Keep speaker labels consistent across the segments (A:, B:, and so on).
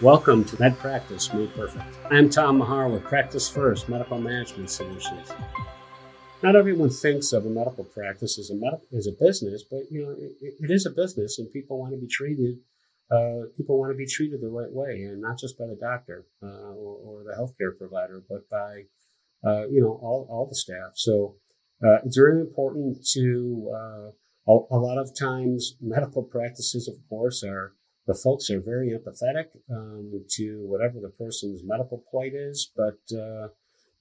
A: Welcome to Med Practice Made Perfect. I'm Tom Maher with Practice First Medical Management Solutions. Not everyone thinks of a medical practice as a as a business, but you know it, it is a business, and people want to be treated. Uh, people want to be treated the right way, and not just by the doctor uh, or, or, the healthcare provider, but by uh, you know all, all the staff. So uh, it's very important to. Uh, a, a lot of times, medical practices, of course, are the folks are very empathetic um, to whatever the person's medical plight is, but uh,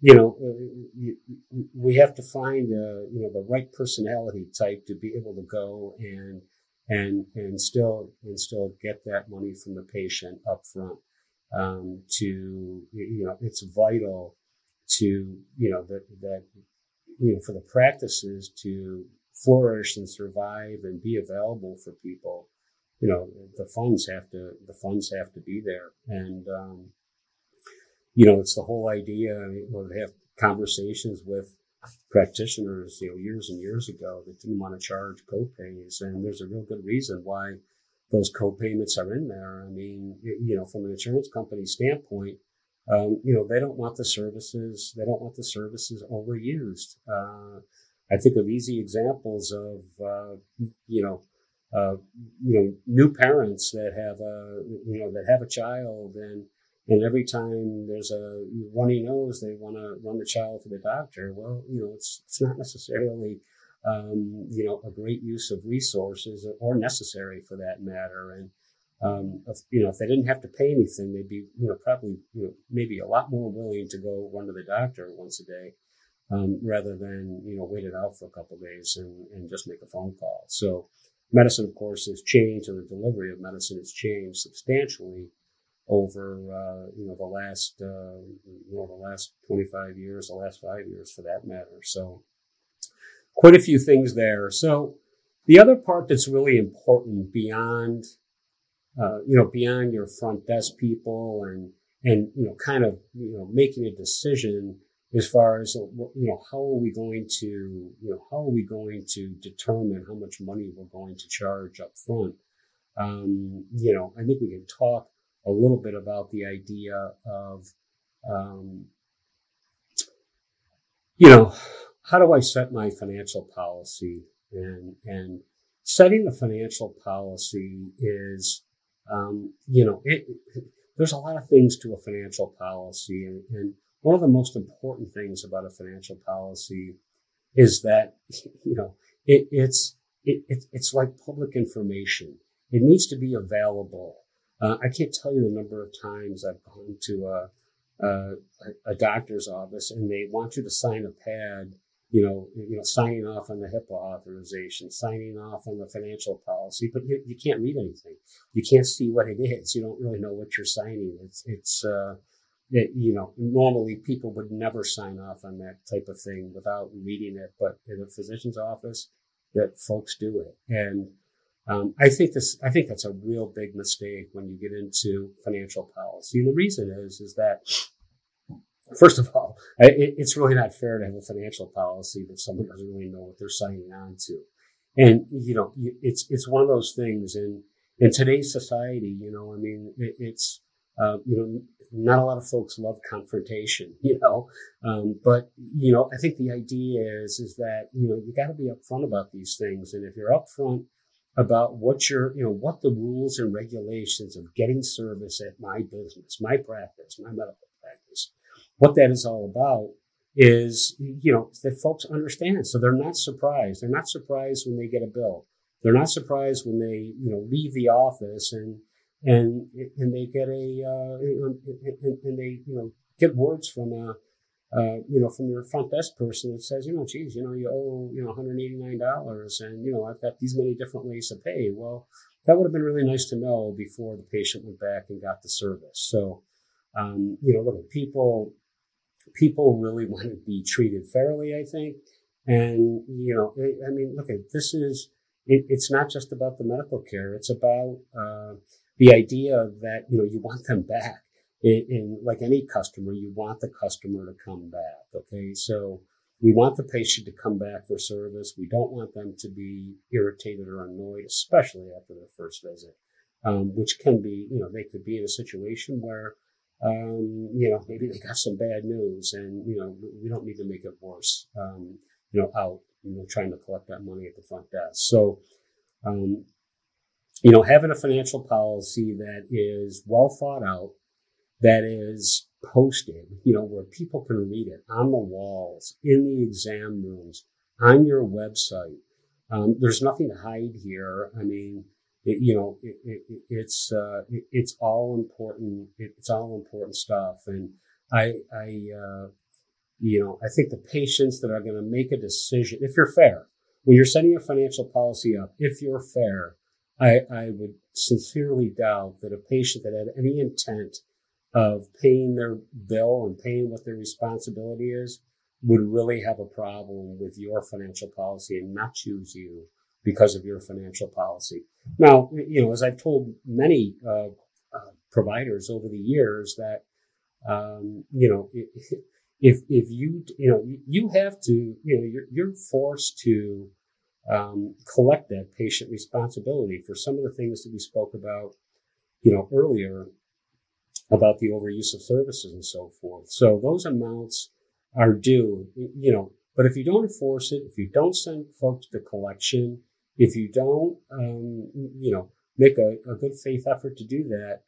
A: you know, uh, we have to find uh, you know the right personality type to be able to go and and and still and still get that money from the patient up front. Um, to you know, it's vital to you know that that you know for the practices to flourish and survive and be available for people you know the funds have to the funds have to be there. And um, you know it's the whole idea I mean, we'll have conversations with practitioners you know years and years ago that didn't want to charge copays. And there's a real good reason why those co-payments are in there. I mean you know from an insurance company standpoint um, you know they don't want the services they don't want the services overused. Uh, i think of easy examples of uh, you know uh, you know, new parents that have a, you know, that have a child and, and every time there's a runny nose, they want to run the child to the doctor. Well, you know, it's, it's not necessarily, um, you know, a great use of resources or necessary for that matter. And, um, if, you know, if they didn't have to pay anything, they'd be, you know, probably, you know, maybe a lot more willing to go run to the doctor once a day, um, rather than, you know, wait it out for a couple days and, and just make a phone call. So, medicine, of course, has changed, and the delivery of medicine has changed substantially over uh, you know the last uh, you know the last 25 years, the last five years for that matter. So quite a few things there. So the other part that's really important beyond uh, you know beyond your front desk people and and you know kind of you know making a decision as far as you know how are we going to you know how are we going to determine how much money we're going to charge up front um, you know i think we can talk a little bit about the idea of um, you know how do i set my financial policy? And and setting the financial policy is um, you know it, there's a lot of things to a financial policy and, and one of the most important things about a financial policy is that you know it, it's it, it, it's like public information. It needs to be available. Uh, I can't tell you the number of times I've gone to a, a, a doctor's office and they want you to sign a pad you know, you know, signing off on the HIPAA authorization, signing off on the financial policy, but you, you, can't read anything. You can't see what it is. You don't really know what you're signing. It's, it's, uh, that, you know, normally people would never sign off on that type of thing without reading it, but in a physician's office, that folks do it. And um, I think this, I think that's a real big mistake when you get into financial policy. And the reason is, is that first of all, it, it's really not fair to have a financial policy that someone doesn't really know what they're signing on to. And, you know, it's, it's one of those things in, in today's society, you know, I mean, it, it's, uh, you know, not a lot of folks love confrontation, you know, um, but you know, I think the idea is is that you know you got to be upfront about these things, and if you're upfront about what your you know what the rules and regulations of getting service at my business, my practice, my medical practice, what that is all about is you know that folks understand, so they're not surprised. They're not surprised when they get a bill. They're not surprised when they you know leave the office and and and they get a uh, and, and they you know get words from a uh, you know from your front desk person that says you know geez you know you owe you know 189 dollars and you know I've got these many different ways to pay. Well that would have been really nice to know before the patient went back and got the service. So um, you know look people people really want to be treated fairly I think. And you know I mean look at this is it, it's not just about the medical care. It's about uh, the idea that, you know, you want them back. In, in, like any customer, you want the customer to come back. Okay. So we want the patient to come back for service. We don't want them to be irritated or annoyed, especially after their first visit. um, which can be, you know, they could be in a situation where, um, you know, maybe they got some bad news and, you know, we don't need to make it worse, um, you know, out, you know, trying to collect that money at the front desk. So, um, you know, having a financial policy that is well thought out, that is posted, you know, where people can read it on the walls, in the exam rooms, on your website. Um, there's nothing to hide here. I mean, it, you know, it, it, it's uh, it's all important. It's all important stuff, and I, I, uh, you know, I think the patients that are going to make a decision, if you're fair, when you're setting your financial policy up, if you're fair, I, I would sincerely doubt that a patient that had any intent of paying their bill and paying what their responsibility is would really have a problem with your financial policy and not choose you because of your financial policy. Now, you know, as I've told many uh, uh, providers over the years that, um, you know, if if you you know you have to you know you're, you're forced to um, collect that patient responsibility for some of the things that we spoke about, you know, earlier about the overuse of services and so forth. So those amounts are due, you know, but if you don't enforce it, if you don't send folks to collection, if you don't, um, you know, make a, a, good faith effort to do that,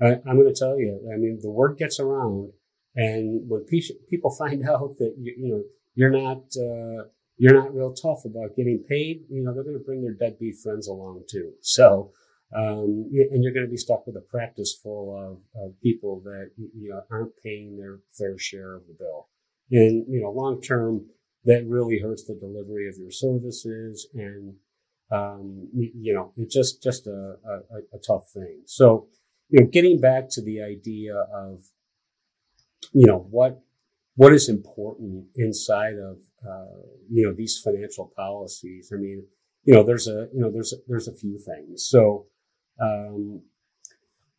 A: I, am going to tell you, I mean, the word gets around and when people find out that, you, you know, you're not, uh, you're not real tough about getting paid, you know, they're going to bring their deadbeat friends along too. So, um, and you're going to be stuck with a practice full of, of, people that you know aren't paying their fair share of the bill. And you know, long term, that really hurts the delivery of your services, and um, you know, it's just just a, a, a tough thing. So, you know, getting back to the idea of you know what what is important inside of uh, you know these financial policies. I mean, you know, there's a you know there's a, there's a few things. So um,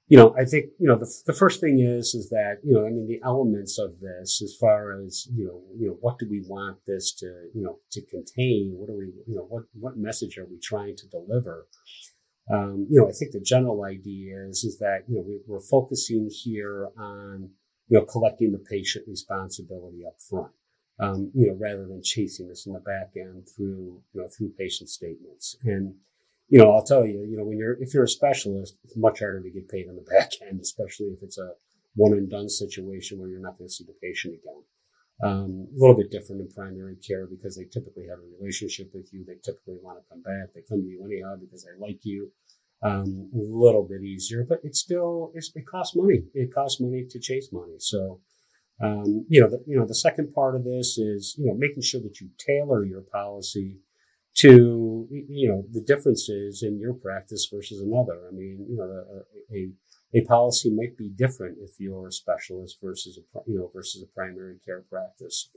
A: you know, I think, you know, the, the first thing is, is that, you know, I mean, the elements of this as far as, you know, you know, what do we want this to, you know, to contain? What are we, you know, what, what message are we trying to deliver? Um, you know, I think the general idea is, is that, you know, we, we're focusing here on, you know, collecting the patient responsibility up front. Um, you know, rather than chasing this in the back end through, you know, through patient statements. And, you know, I'll tell you, you know, when you're, if you're a specialist, it's much harder to get paid on the back end, especially if it's a one and done situation where you're not going to see the patient again. Um, a little bit different in primary care because they typically have a relationship with you. They typically want to come back. They come to you anyhow because they like you. Um, a little bit easier, but it's still, it's, it costs money. It costs money to chase money. So, um, you know, the, you know, the second part of this is, you know, making sure that you tailor your policy to you know the differences in your practice versus another. I mean, you know, a, a, a policy might be different if you're a specialist versus a you know versus a primary care practice.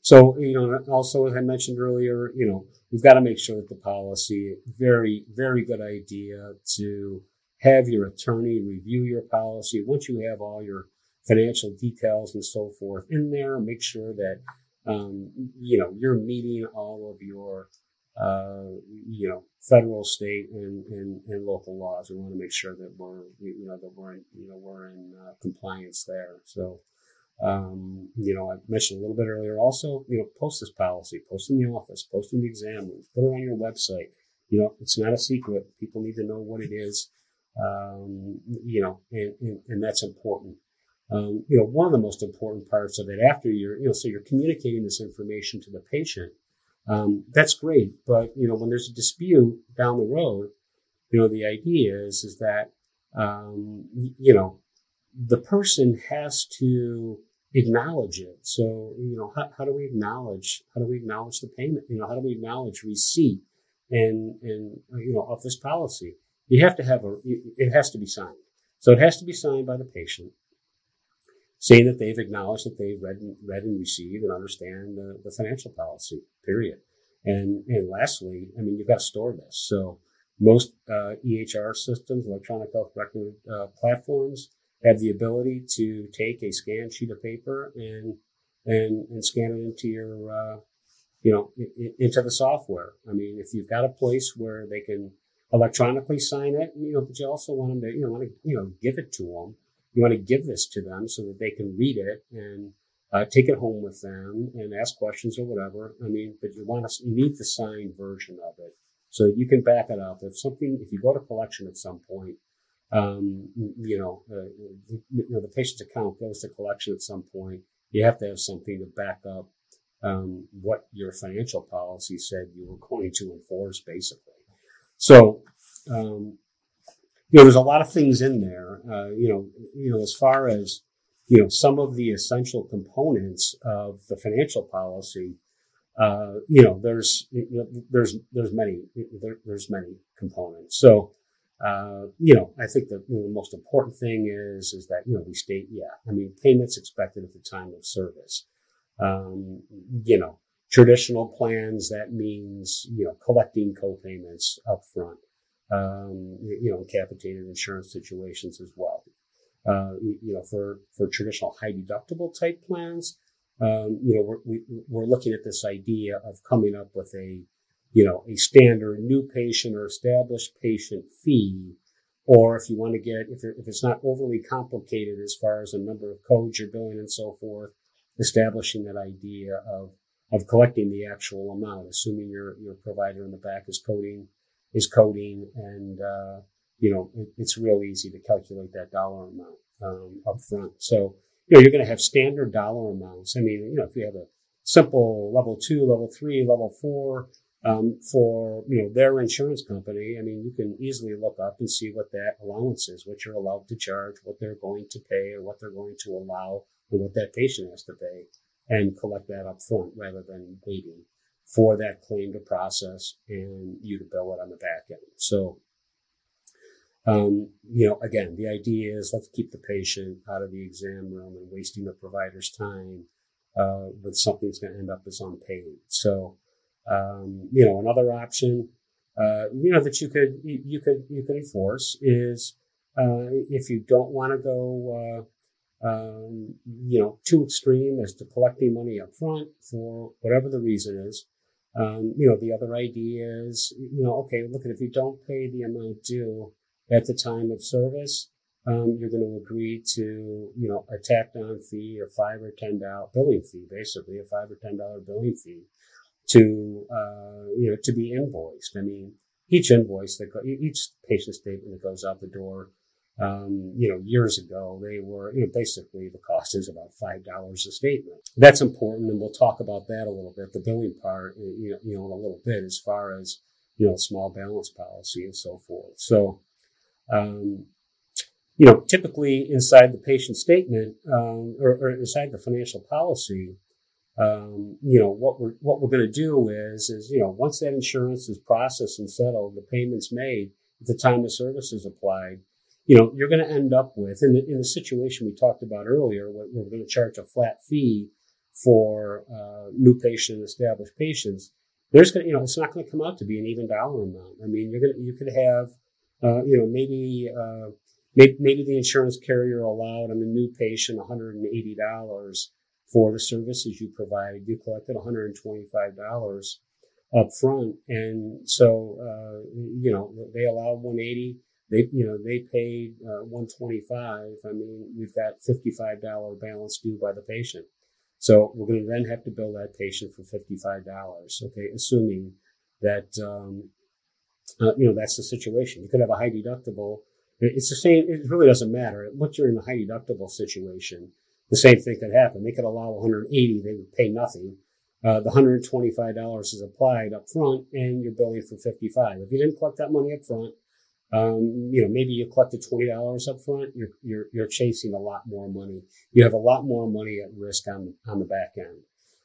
A: So you know, also as I mentioned earlier, you know, we've got to make sure that the policy very very good idea to have your attorney review your policy once you have all your financial details and so forth in there. Make sure that um, you know, you're meeting all of your, uh, you know, federal, state, and, and, and, local laws. We want to make sure that we're, you know, that we're in, you know, we're in uh, compliance there. So, um, you know, I mentioned a little bit earlier also, you know, post this policy, post in the office, post in the exam room, put it on your website. You know, it's not a secret. People need to know what it is. Um, you know, and, and, and that's important. Um, you know, one of the most important parts of it after you're, you know, so you're communicating this information to the patient. Um, that's great. But, you know, when there's a dispute down the road, you know, the idea is, is that, um, you know, the person has to acknowledge it. So, you know, how, how do we acknowledge, how do we acknowledge the payment? You know, how do we acknowledge receipt and, and, you know, of this policy? You have to have a, it has to be signed. So it has to be signed by the patient saying that they've acknowledged that they've read and, read and received and understand the, the financial policy, period. And, and lastly, I mean, you've got to store this. So most uh, EHR systems, electronic health record uh, platforms, have the ability to take a scanned sheet of paper and and and scan it into your uh, you know into the software. I mean, if you've got a place where they can electronically sign it, you know, but you also want them to, you know, want to, you know, give it to them. You want to give this to them so that they can read it and uh, take it home with them and ask questions or whatever. I mean, but you want to, you need the signed version of it so that you can back it up. If something, if you go to collection at some point, um, you know, uh, you know, the patient's account goes to collection at some point, you have to have something to back up um, what your financial policy said you were going to enforce, basically. So, um, you know, there's a lot of things in there. Uh, you know, you know, as far as you know, some of the essential components of the financial policy. Uh, you know, there's there's there's many there, there's many components. So, uh, you know, I think that you know, the most important thing is is that you know we state, yeah, I mean, payments expected at the time of service. Um, you know, traditional plans that means you know collecting co-payments up front. Um, you know, capitated insurance situations as well. Uh, you know, for for traditional high deductible type plans, um, you know, we're, we, are we are looking at this idea of coming up with a you know, a standard new patient or established patient fee, or if you want to get, if, if it's not overly complicated as far as a number of codes you're billing and so forth, establishing that idea of, of collecting the actual amount, assuming your, your provider in the back is coding, is coding and, uh, you know, it, it's real easy to calculate that dollar amount, um, up front. So, you know, you're going to have standard dollar amounts. I mean, you know, if you have a simple level two, level three, level four, um, for you know their insurance company. I mean, you can easily look up and see what that allowance is, what you're allowed to charge, what they're going to pay, or what they're going to allow, and what that patient has to pay, and collect that up front rather than waiting for that claim to process and you to bill it on the back end. So, um, you know, again, the idea is let's keep the patient out of the exam room and wasting the provider's time uh, with something that's going to end up as unpaid. So, um, you know, another option, uh, you know, that you could you, could you could enforce is uh, if you don't want to go, uh, um, you know, too extreme as to collecting money up front for whatever the reason is. Um, you know, the other ideas, you know, okay, look at if you don't pay the amount due at the time of service, um, you're going to agree to, you know, a tacked on fee, a five or ten dollar billing fee, basically a five or ten dollar billing fee to uh, you know to be invoiced. I mean, each invoice that go, each patient statement that goes out the door, um, you know, years ago they were you know basically the cost is about five dollars a statement. That's important, and we'll talk about that a little bit. The billing part, you know, you know, in a little bit as far as you know, small balance policy and so forth. So. Um, you know, typically inside the patient statement um, or, or inside the financial policy, um, you know what we're what we're going to do is is you know once that insurance is processed and settled, the payments made the time the service is applied, you know you're going to end up with in the in the situation we talked about earlier, where we're going to charge a flat fee for uh, new patient and established patients. There's going to you know it's not going to come out to be an even dollar amount. I mean you're going to you could have uh, you know maybe. Uh, maybe, maybe the insurance carrier allowed on the new patient $180 for the services you provide. You collected $125 up front. And so, uh, you know, they allowed 180. They, you know, they paid uh, 125. I mean, we've got $55 balance due by the patient. So we're going to then have to bill that patient for $55. Okay. Assuming that, um, uh, you know, that's the situation. You could have a high deductible. It's the same. It really doesn't matter. Once you're in a high deductible situation, the same thing could happen. They could allow 180, they would pay nothing. Uh, the $125 is applied up front and you're billing for 55. If you didn't collect that money up front, um, you know, maybe you collected $20 up front, you're, you're, you're chasing a lot more money. You have a lot more money at risk on, on the back end.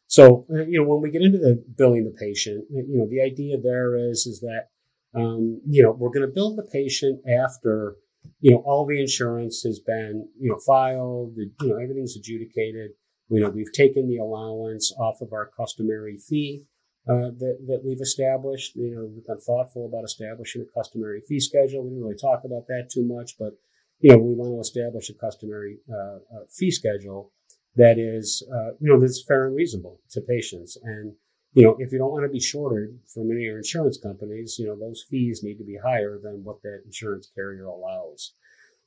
A: So, uh, you know, when we get into the billing the patient, you know, the idea there is, is that, um, you know, we're going to bill the patient after you know, all the insurance has been, you know, filed, you know, everything's adjudicated. You know, we've taken the allowance off of our customary fee uh, that, that we've established. You know, we've been thoughtful about establishing a customary fee schedule. We didn't really talk about that too much, but, you know, we want to establish a customary uh, uh, fee schedule that is, uh, you know, that's fair and reasonable to patients. And, you know, if you don't want to be shorted from any of your insurance companies, you know, those fees need to be higher than what that insurance carrier allows.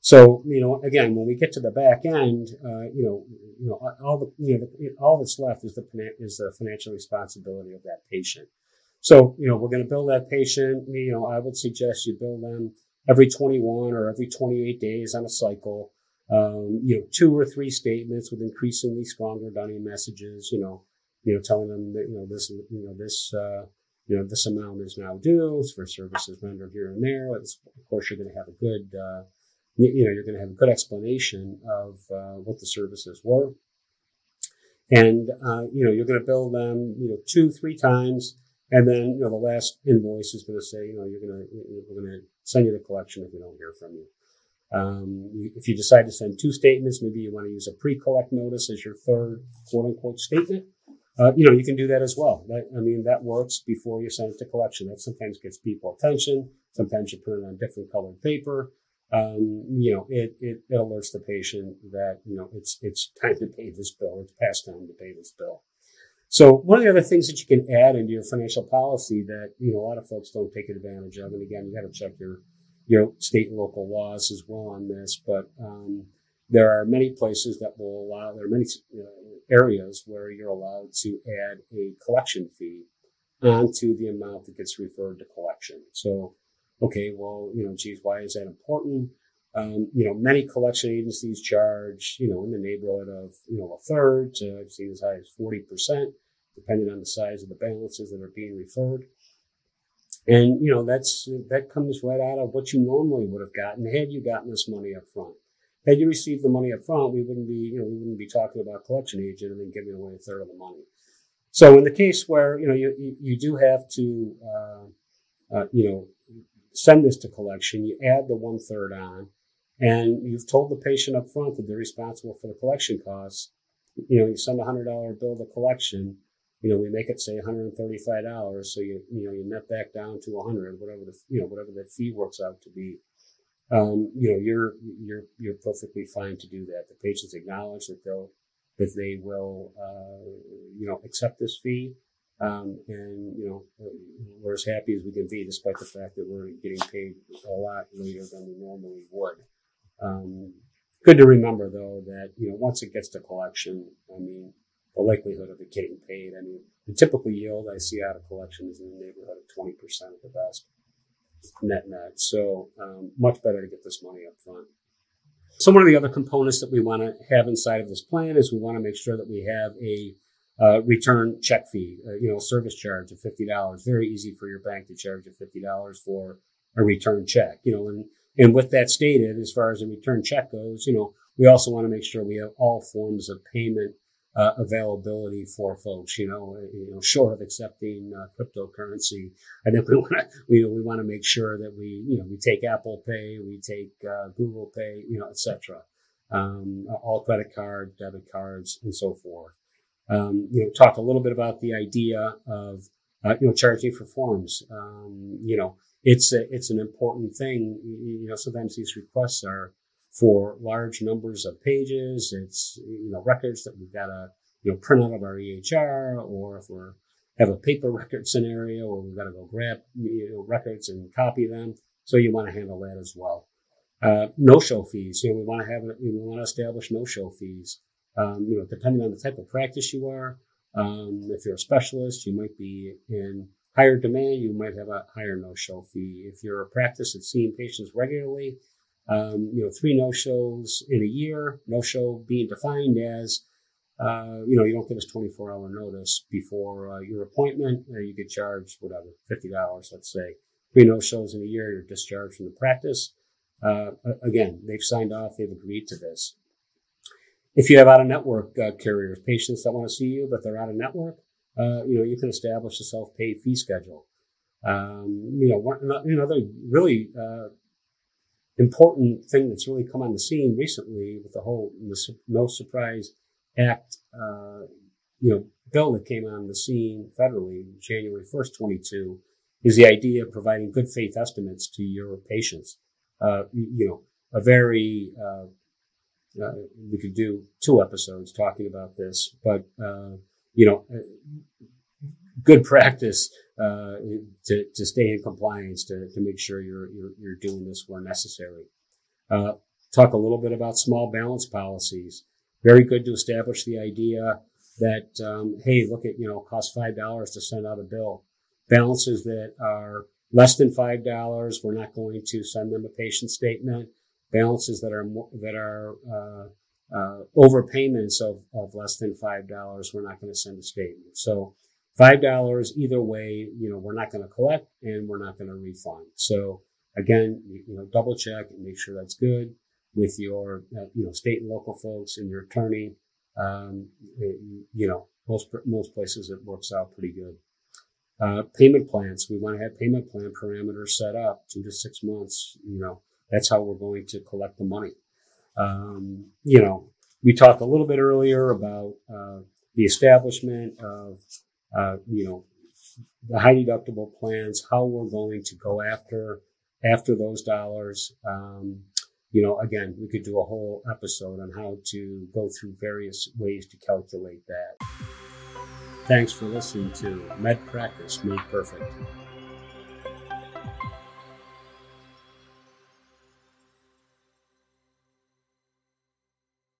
A: So, you know, again, when we get to the back end, uh, you know, you know, all the, you know, all that's left is the is the financial responsibility of that patient. So, you know, we're going to bill that patient. You know, I would suggest you bill them every 21 or every 28 days on a cycle. Um, you know, two or three statements with increasingly stronger dunning messages. You know, you know, telling them that, you know, this, you know, this, uh, you know, this amount is now due for services rendered here and there. It's, of course, you're going to have a good, uh, you know, you're going to have a good explanation of uh, what the services were. And, uh, you know, you're going to bill them, you know, two, three times. And then, you know, the last invoice is going to say, you know, you're going to, we're going to send you the collection if we don't hear from you. Um, if you decide to send two statements, maybe you want to use a pre-collect notice as your third quote unquote statement uh, you know, you can do that as well. That, I mean, that works before you send it to collection. That sometimes gets people attention. Sometimes you put it on different colored paper. Um, you know, it, it, it alerts the patient that, you know, it's, it's time to pay this bill. It's past time to pay this bill. So one of the other things that you can add into your financial policy that, you know, a lot of folks don't take advantage of. And again, you got to check your, your state and local laws as well on this, but, um, there are many places that will allow, there are many areas where you're allowed to add a collection fee onto the amount that gets referred to collection. So, okay, well, you know, geez, why is that important? Um, you know, many collection agencies charge, you know, in the neighborhood of, you know, a third to I've seen as high as 40%, depending on the size of the balances that are being referred. And, you know, that's, that comes right out of what you normally would have gotten had you gotten this money up front had you received the money up front, we wouldn't be, you know, we wouldn't be talking about collection agent and then giving away a third of the money. So in the case where, you know, you, you, do have to, uh, uh, you know, send this to collection, you add the one third on and you've told the patient up front that they're responsible for the collection costs. You know, you send a hundred dollar bill to collection, you know, we make it say $135. So you, you know, you net back down to a hundred, whatever the, you know, whatever that fee works out to be um, you know, you're you're you're perfectly fine to do that. The patients acknowledge that they'll that they will, uh, you know, accept this fee, um, and you know, we're as happy as we can be, despite the fact that we're getting paid a lot later than we normally would. Um, good to remember though that you know once it gets to collection, I mean, the likelihood of it getting paid. I mean, the typical yield I see out of collection is in the neighborhood of twenty percent at the best net net. So um, much better to get this money up front. So one of the other components that we want to have inside of this plan is we want to make sure that we have a uh, return check fee, uh, you know, service charge of fifty dollars. Very easy for your bank to charge you fifty dollars for a return check, you know, and and with that stated, as far as a return check goes, you know, we also want to make sure we have all forms of payment uh, availability for folks. You know, you know, short of accepting uh, cryptocurrency, I think we want to we, we want to make sure that we you know we take Apple Pay, we take uh, Google Pay, you know, etc. Um, all credit card, debit cards, and so forth. Um, you know, talk a little bit about the idea of uh, you know charging for forms. Um, you know, it's a, it's an important thing. You know, sometimes these requests are for large numbers of pages. It's, you know, records that we've got to, you know, print out of our EHR or if we're, have a paper record scenario or we've got to go grab you know, records and copy them. So you want to handle that as well. Uh, no-show fees. You know, we want to have, we want to establish no-show fees. Um, you know, depending on the type of practice you are, um, if you're a specialist, you might be in higher demand. You might have a higher no-show fee. If you're a practice that's seeing patients regularly, um, you know, three no shows in a year, no show being defined as, uh, you know, you don't give us 24 hour notice before uh, your appointment, you get charged whatever, $50, let's say. Three no shows in a year, you're discharged from the practice. Uh, again, they've signed off, they've agreed to this. If you have out of network uh, carriers, patients that want to see you, but they're out of network, uh, you know, you can establish a self pay fee schedule. Um, you know, one, another really uh, important thing that's really come on the scene recently with the whole No Surprise Act, uh, you know, bill that came on the scene federally January 1st, 22, is the idea of providing good faith estimates to your patients. Uh, you know, a very, uh, uh, we could do two episodes talking about this, but, uh, you know, good practice uh, to, to stay in compliance, to, to make sure you're, you're, you're doing this where necessary. Uh, talk a little bit about small balance policies. Very good to establish the idea that, um, hey, look at, you know, cost $5 to send out a bill. Balances that are less than $5, we're not going to send them a patient statement. Balances that are, that are, uh, uh, overpayments of, of less than $5, we're not going to send a statement. So five dollars either way you know we're not going to collect and we're not going to refund. So again you know double check and make sure that's good with your uh, you know state and local folks and your attorney. Um, you know most most places it works out pretty good. Uh, payment plans. We want to have payment plan parameters set up two to six months you know that's how we're going to collect the money um, you know we talked a little bit earlier about uh, the establishment of uh, you know, the high deductible plans, how we're going to go after after those dollars. Um, you know, again, we could do a whole episode on how to go through various ways to calculate that. Thanks for listening to Med Practice Made Perfect.